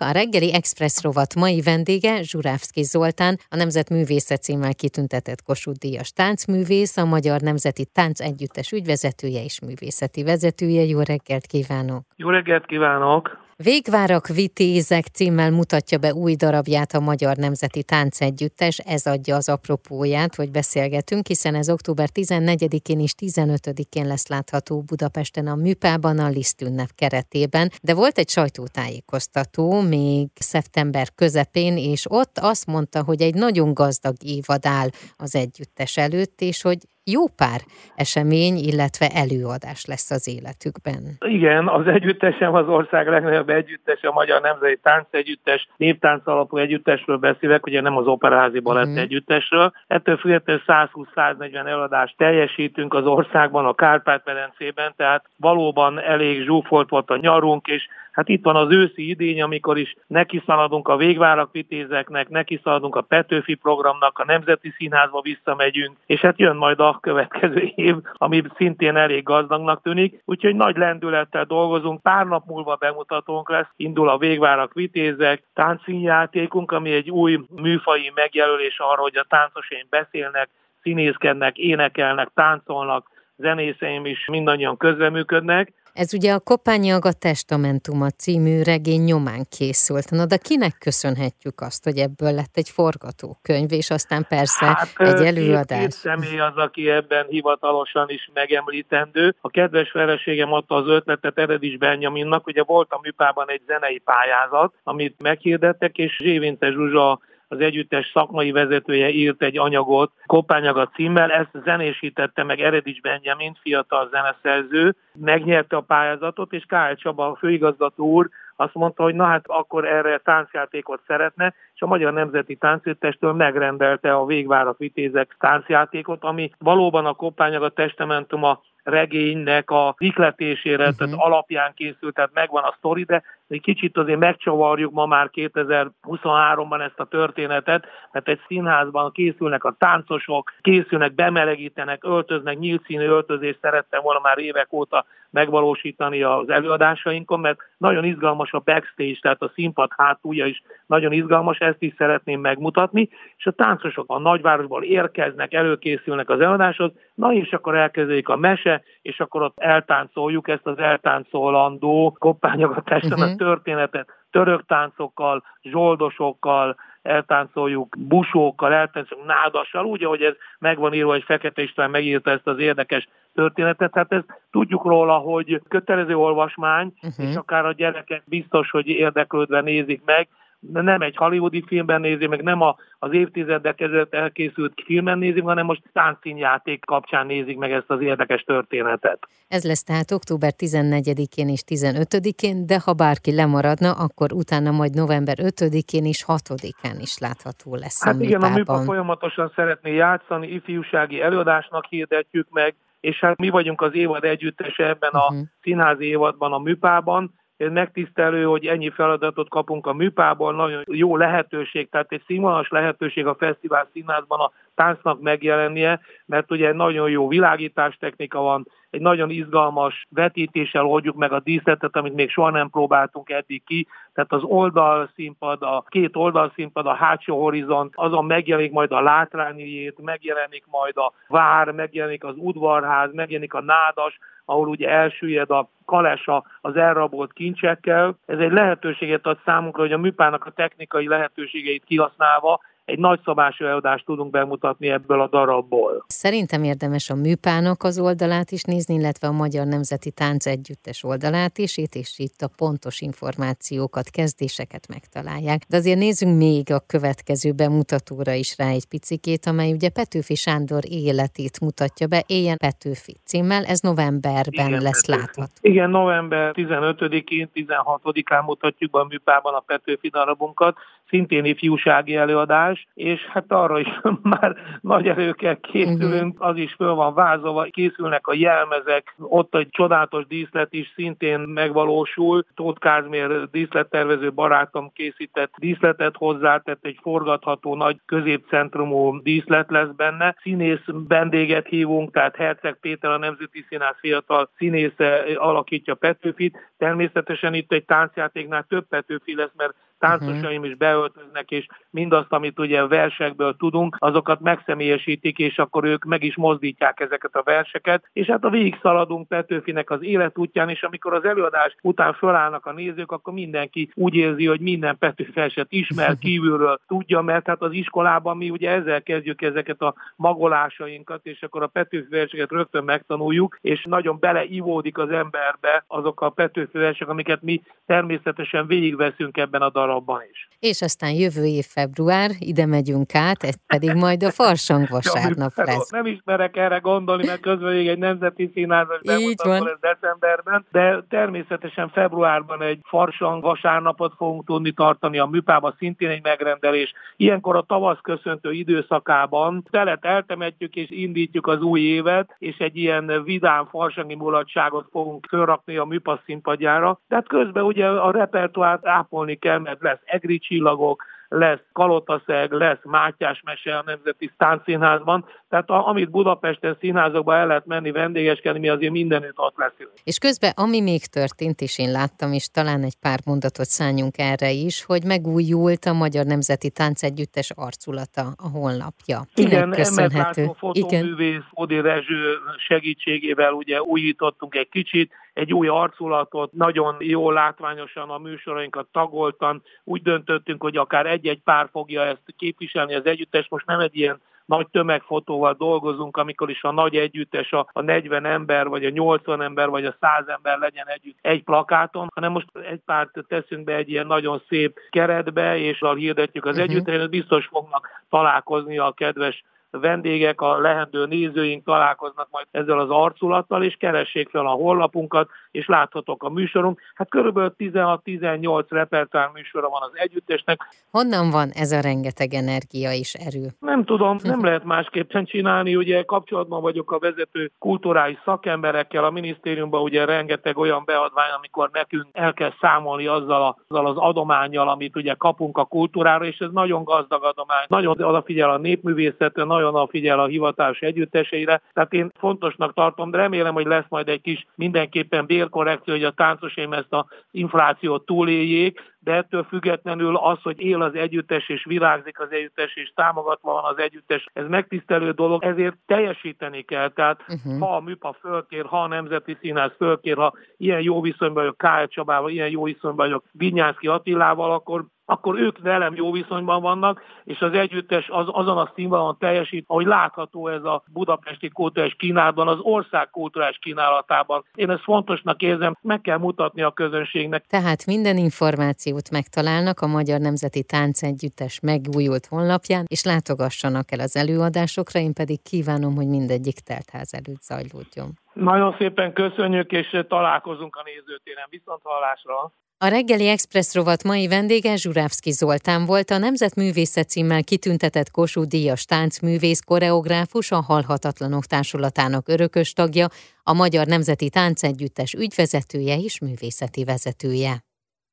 A reggeli Express rovat mai vendége Zsurávszki Zoltán, a Nemzet Művészet címmel kitüntetett Kossuth Díjas táncművész, a Magyar Nemzeti Tánc Együttes ügyvezetője és művészeti vezetője. Jó reggelt kívánok! Jó reggelt kívánok! Végvárak vitézek címmel mutatja be új darabját a Magyar Nemzeti Táncegyüttes, ez adja az apropóját, hogy beszélgetünk, hiszen ez október 14-én és 15-én lesz látható Budapesten a Műpában a Lisztünnep keretében, de volt egy sajtótájékoztató még szeptember közepén, és ott azt mondta, hogy egy nagyon gazdag évad áll az együttes előtt, és hogy jó pár esemény, illetve előadás lesz az életükben. Igen, az együttesem az ország legnagyobb együttes, a Magyar Nemzeti Tánc Együttes, néptánc alapú együttesről beszélek, ugye nem az Operaházi Balett uh-huh. együttesről. Ettől függetlenül 120-140 előadást teljesítünk az országban, a Kárpát-medencében, tehát valóban elég zsúfolt volt a nyarunk, és Hát itt van az őszi idény, amikor is nekiszaladunk a végvárak vitézeknek, nekiszaladunk a Petőfi programnak, a Nemzeti Színházba visszamegyünk, és hát jön majd a következő év, ami szintén elég gazdagnak tűnik, úgyhogy nagy lendülettel dolgozunk, pár nap múlva bemutatónk lesz, indul a végvárak vitézek, táncszínjátékunk, ami egy új műfai megjelölés arra, hogy a táncosaim beszélnek, színészkednek, énekelnek, táncolnak, zenészeim is mindannyian közreműködnek, ez ugye a Kopányaga Testamentuma című regény nyomán készült. Na de kinek köszönhetjük azt, hogy ebből lett egy forgatókönyv, és aztán persze hát, egy előadás? Két, két személy az, aki ebben hivatalosan is megemlítendő. A kedves feleségem adta az ötletet Eredis Benjaminnak, ugye volt a műpában egy zenei pályázat, amit meghirdettek, és Zsévinte Zsuzsa az együttes szakmai vezetője írt egy anyagot, Kopányaga címmel, ezt zenésítette meg Eredics Benjamin, fiatal zeneszerző, megnyerte a pályázatot, és Kál Csaba, a főigazgató úr azt mondta, hogy na hát akkor erre táncjátékot szeretne, és a Magyar Nemzeti Táncértestől megrendelte a Végvárak Vitézek táncjátékot, ami valóban a Kopányaga testamentuma regénynek a ikletésére, uh-huh. tehát alapján készült, tehát megvan a sztori, de egy kicsit azért megcsavarjuk ma már 2023-ban ezt a történetet, mert egy színházban készülnek a táncosok, készülnek, bemelegítenek, öltöznek, nyílt színű öltözést szerettem volna már évek óta megvalósítani az előadásainkon, mert nagyon izgalmas a backstage, tehát a színpad hátulja is nagyon izgalmas, ezt is szeretném megmutatni, és a táncosok a nagyvárosból érkeznek, előkészülnek az előadáshoz, na és akkor elkezdődik a mese, és akkor ott eltáncoljuk ezt az eltáncolandó koppányogatást, uh-huh. Történetet török táncokkal, zsoldosokkal, eltáncoljuk busókkal, eltáncoljuk nádassal, úgy, ahogy ez megvan írva, hogy Fekete István megírta ezt az érdekes történetet. Hát ezt tudjuk róla, hogy kötelező olvasmány, uh-huh. és akár a gyerekek biztos, hogy érdeklődve nézik meg, nem egy hollywoodi filmben nézi, meg nem a, az évtizedek ezelőtt elkészült filmen nézik, hanem most táncszínjáték kapcsán nézik meg ezt az érdekes történetet. Ez lesz tehát október 14-én és 15-én, de ha bárki lemaradna, akkor utána majd november 5-én és 6-án is látható lesz hát a igen, a műpa folyamatosan szeretné játszani, ifjúsági előadásnak hirdetjük meg, és hát mi vagyunk az évad együttese ebben a uh-huh. színházi évadban, a műpában, megtisztelő, hogy ennyi feladatot kapunk a műpából, nagyon jó lehetőség, tehát egy színvonalas lehetőség a fesztivál színházban a táncnak megjelennie, mert ugye nagyon jó világítástechnika van, egy nagyon izgalmas vetítéssel oldjuk meg a díszletet, amit még soha nem próbáltunk eddig ki. Tehát az oldalszínpad, a két oldalszínpad, a hátsó horizont, azon megjelenik majd a látrányjét, megjelenik majd a vár, megjelenik az udvarház, megjelenik a nádas, ahol ugye elsüllyed a kalesa az elrabolt kincsekkel. Ez egy lehetőséget ad számunkra, hogy a műpának a technikai lehetőségeit kihasználva egy nagyszabású előadást tudunk bemutatni ebből a darabból. Szerintem érdemes a műpának az oldalát is nézni, illetve a Magyar Nemzeti Tánc Együttes oldalát is, itt és itt a pontos információkat, kezdéseket megtalálják. De azért nézzünk még a következő bemutatóra is rá egy picikét, amely ugye Petőfi Sándor életét mutatja be, Éljen Petőfi címmel, ez novemberben Igen, lesz Petőfi. látható. Igen, november 15-én, 16-án mutatjuk be a műpában a Petőfi darabunkat, szintén ifjúsági előadás, és hát arra is már nagy erőkkel készülünk, az is föl van vázolva, készülnek a jelmezek, ott egy csodálatos díszlet is szintén megvalósul, Tóth Kázmér díszlettervező barátom készített díszletet hozzá, tehát egy forgatható nagy középcentrumú díszlet lesz benne. Színész vendéget hívunk, tehát Herceg Péter, a Nemzeti Színház fiatal színésze alakítja Petőfit. Természetesen itt egy táncjátéknál több Petőfi lesz, mert táncosaim is beöltöznek, és mindazt, amit ugye versekből tudunk, azokat megszemélyesítik, és akkor ők meg is mozdítják ezeket a verseket, és hát a végig szaladunk Petőfinek az életútján, és amikor az előadás után fölállnak a nézők, akkor mindenki úgy érzi, hogy minden Petőfi ismer kívülről, tudja, mert hát az iskolában mi ugye ezzel kezdjük ezeket a magolásainkat, és akkor a Petőfi verseket rögtön megtanuljuk, és nagyon beleivódik az emberbe azok a Petőfi versek, amiket mi természetesen végigveszünk ebben a darabban is. És aztán jövő év február, ide megyünk át, ez pedig majd a Farsang vasárnap lesz. Nem ismerek erre gondolni, mert közben még egy nemzeti színházas bemutató lesz decemberben, de természetesen februárban egy Farsang vasárnapot fogunk tudni tartani a műpába, szintén egy megrendelés. Ilyenkor a tavasz köszöntő időszakában telet eltemetjük és indítjuk az új évet, és egy ilyen vidám farsangi mulatságot fogunk fölrakni a műpa színpadjára. Tehát közben ugye a repertoárt ápolni kell, mert lesz egri csillagok, lesz Kalotaszeg, lesz Mátyás mese a Nemzeti Táncszínházban, tehát a, amit Budapesten színházokba el lehet menni vendégeskedni, mi azért mindenütt ott leszünk. És közben, ami még történt, és én láttam, és talán egy pár mondatot szálljunk erre is, hogy megújult a Magyar Nemzeti Táncegyüttes arculata, a honlapja. Kinek Igen, köszönhető? Igen, fotóművész Odi Rezső segítségével ugye újítottunk egy kicsit, egy új arculatot, nagyon jó látványosan a műsorainkat tagoltan. Úgy döntöttünk, hogy akár egy-egy pár fogja ezt képviselni az együttes. Most nem egy ilyen nagy tömegfotóval dolgozunk, amikor is a nagy együttes, a, a 40 ember, vagy a 80 ember, vagy a 100 ember legyen együtt egy plakáton, hanem most egy párt teszünk be egy ilyen nagyon szép keretbe, és hirdetjük az uh-huh. együttes, biztos fognak találkozni a kedves vendégek, a lehendő nézőink találkoznak majd ezzel az arculattal, és keressék fel a honlapunkat, és láthatok a műsorunk. Hát körülbelül 16-18 repertoár műsora van az együttesnek. Honnan van ez a rengeteg energia és erő? Nem tudom, nem lehet másképpen csinálni. Ugye kapcsolatban vagyok a vezető kulturális szakemberekkel, a minisztériumban ugye rengeteg olyan beadvány, amikor nekünk el kell számolni azzal, a, azzal az adományjal, amit ugye kapunk a kultúrára, és ez nagyon gazdag adomány. Nagyon odafigyel a népművészetre, nagyon odafigyel a hivatás együtteseire. Tehát én fontosnak tartom, de remélem, hogy lesz majd egy kis mindenképpen bérkorrekció, hogy a táncosaim ezt a inflációt túléljék, de ettől függetlenül az, hogy él az együttes és virágzik az együttes és támogatva van az együttes, ez megtisztelő dolog, ezért teljesíteni kell. Tehát uh-huh. ha a műpa fölkér, ha a Nemzeti Színház fölkér, ha ilyen jó viszonyban vagyok K. Csabával, ilyen jó viszonyban vagyok Vinyánszki Attilával, akkor akkor ők velem jó viszonyban vannak, és az együttes az, azon a színvonalon teljesít, ahogy látható ez a budapesti kulturális kínálatban, az ország kulturális kínálatában. Én ezt fontosnak érzem, meg kell mutatni a közönségnek. Tehát minden információt megtalálnak a Magyar Nemzeti Táncegyüttes megújult honlapján, és látogassanak el az előadásokra, én pedig kívánom, hogy mindegyik teltház előtt zajlódjon. Nagyon szépen köszönjük, és találkozunk a nézőtéren. Viszont hallásra! A reggeli Express rovat mai vendége Zsurávszki Zoltán volt, a Nemzetművészet címmel kitüntetett Kossuth Díjas táncművész, koreográfus, a Halhatatlanok Társulatának örökös tagja, a Magyar Nemzeti Táncegyüttes ügyvezetője és művészeti vezetője.